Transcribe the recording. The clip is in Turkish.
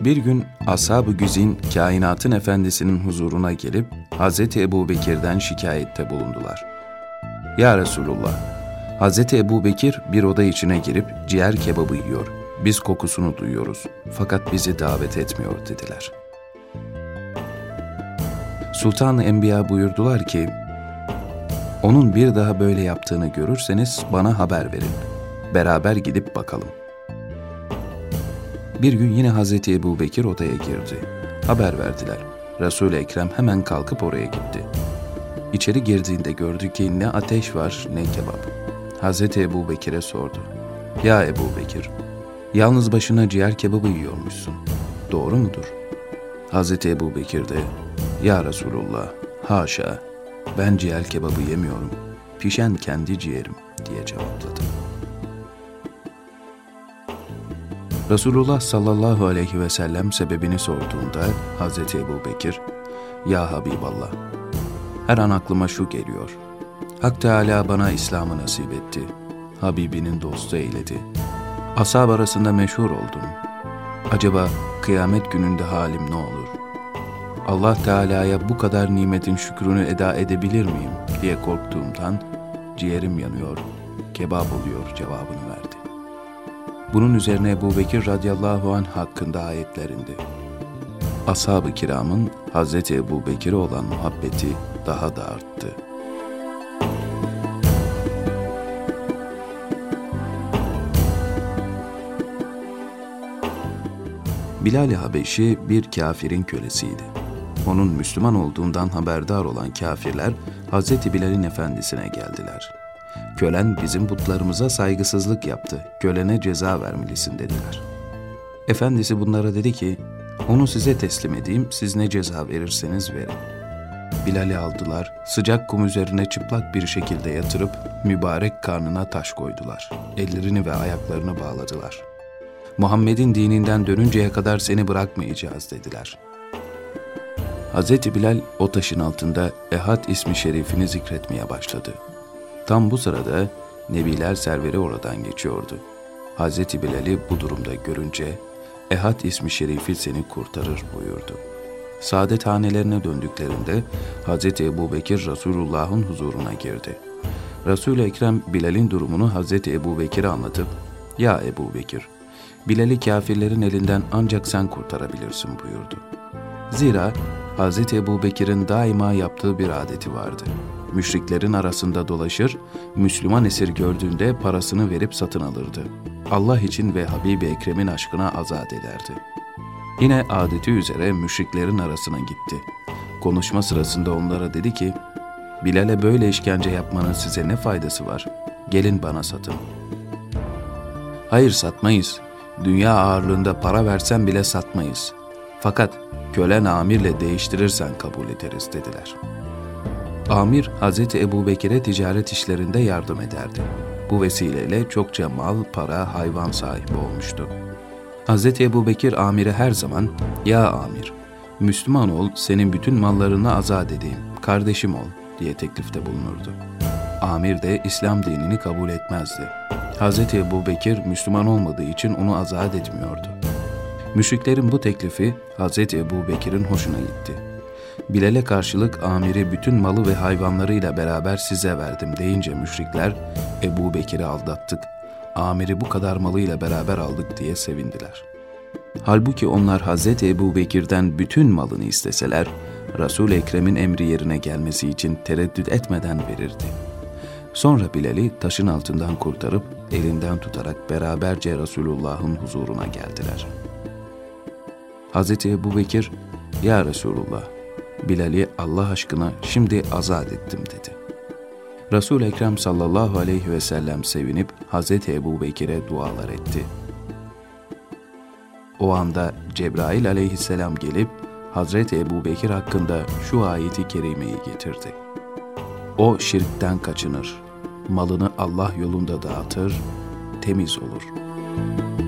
Bir gün Ashab-ı Güzin kainatın efendisinin huzuruna gelip Hz. Ebu Bekir'den şikayette bulundular. Ya Resulullah, Hz. Ebu Bekir bir oda içine girip ciğer kebabı yiyor. Biz kokusunu duyuyoruz fakat bizi davet etmiyor dediler. Sultan-ı Enbiya buyurdular ki, onun bir daha böyle yaptığını görürseniz bana haber verin. Beraber gidip bakalım. Bir gün yine Hazreti Ebu Bekir odaya girdi. Haber verdiler. Resul-i Ekrem hemen kalkıp oraya gitti. İçeri girdiğinde gördü ki ne ateş var ne kebap. Hazreti Ebu Bekir'e sordu. Ya Ebu Bekir, yalnız başına ciğer kebabı yiyormuşsun. Doğru mudur? Hazreti Ebu Bekir de, Ya Resulullah, haşa, ben ciğer kebabı yemiyorum. Pişen kendi ciğerim diye cevapladı. Resulullah sallallahu aleyhi ve sellem sebebini sorduğunda Hazreti Ebu Bekir, Ya Habiballah, her an aklıma şu geliyor. Hak Teala bana İslam'ı nasip etti. Habibinin dostu eyledi. Ashab arasında meşhur oldum. Acaba kıyamet gününde halim ne olur? Allah Teala'ya bu kadar nimetin şükrünü eda edebilir miyim diye korktuğumdan ciğerim yanıyor, kebap oluyor cevabını verdi. Bunun üzerine Ebu Bekir radıyallahu anh hakkında ayetlerinde Ashab-ı kiramın Hazreti Ebu Bekir'e olan muhabbeti daha da arttı. Bilal-i Habeşi bir kafirin kölesiydi. Onun Müslüman olduğundan haberdar olan kafirler Hazreti Bilal'in efendisine geldiler. Kölen bizim putlarımıza saygısızlık yaptı, kölene ceza vermelisin dediler. Efendisi bunlara dedi ki, onu size teslim edeyim, siz ne ceza verirseniz verin. Bilal'i aldılar, sıcak kum üzerine çıplak bir şekilde yatırıp mübarek karnına taş koydular. Ellerini ve ayaklarını bağladılar. Muhammed'in dininden dönünceye kadar seni bırakmayacağız dediler. Hz. Bilal o taşın altında Ehad ismi şerifini zikretmeye başladı. Tam bu sırada Nebiler serveri oradan geçiyordu. Hz. Bilal'i bu durumda görünce Ehad ismi şerifi seni kurtarır buyurdu. Saadet hanelerine döndüklerinde Hz. Ebu Bekir Resulullah'ın huzuruna girdi. Resul-i Ekrem Bilal'in durumunu Hz. Ebu Bekir'e anlatıp, ''Ya Ebu Bekir, Bilal'i kafirlerin elinden ancak sen kurtarabilirsin.'' buyurdu. Zira Hz. Ebu Bekir'in daima yaptığı bir adeti vardı. Müşriklerin arasında dolaşır, Müslüman esir gördüğünde parasını verip satın alırdı. Allah için ve Habibi Ekrem'in aşkına azat ederdi. Yine adeti üzere müşriklerin arasına gitti. Konuşma sırasında onlara dedi ki, Bilal'e böyle işkence yapmanın size ne faydası var? Gelin bana satın. Hayır satmayız. Dünya ağırlığında para versen bile satmayız. Fakat kölen amirle değiştirirsen kabul ederiz dediler. Amir Hazreti Ebu Bekir'e ticaret işlerinde yardım ederdi. Bu vesileyle çokça mal, para, hayvan sahibi olmuştu. Hazreti Ebu Bekir amire her zaman, ''Ya amir, Müslüman ol, senin bütün mallarını azat edeyim, kardeşim ol.'' diye teklifte bulunurdu. Amir de İslam dinini kabul etmezdi. Hazreti Ebu Bekir Müslüman olmadığı için onu azat etmiyordu. Müşriklerin bu teklifi Hazreti Ebu Bekir'in hoşuna gitti. Bilal'e karşılık amiri bütün malı ve hayvanlarıyla beraber size verdim deyince müşrikler Ebu Bekir'i aldattık, amiri bu kadar malıyla beraber aldık diye sevindiler. Halbuki onlar Hazreti Ebu Bekir'den bütün malını isteseler, Resul-i Ekrem'in emri yerine gelmesi için tereddüt etmeden verirdi. Sonra Bilal'i taşın altından kurtarıp elinden tutarak beraberce Resulullah'ın huzuruna geldiler. Hazreti Ebu Bekir, Ya Resulullah, Bilal'i Allah aşkına şimdi azat ettim dedi. Resul Ekrem sallallahu aleyhi ve sellem sevinip Hazreti Ebu Bekir'e dualar etti. O anda Cebrail aleyhisselam gelip Hazreti Ebu Bekir hakkında şu ayeti kerimeyi getirdi. O şirkten kaçınır, malını Allah yolunda dağıtır, temiz olur.''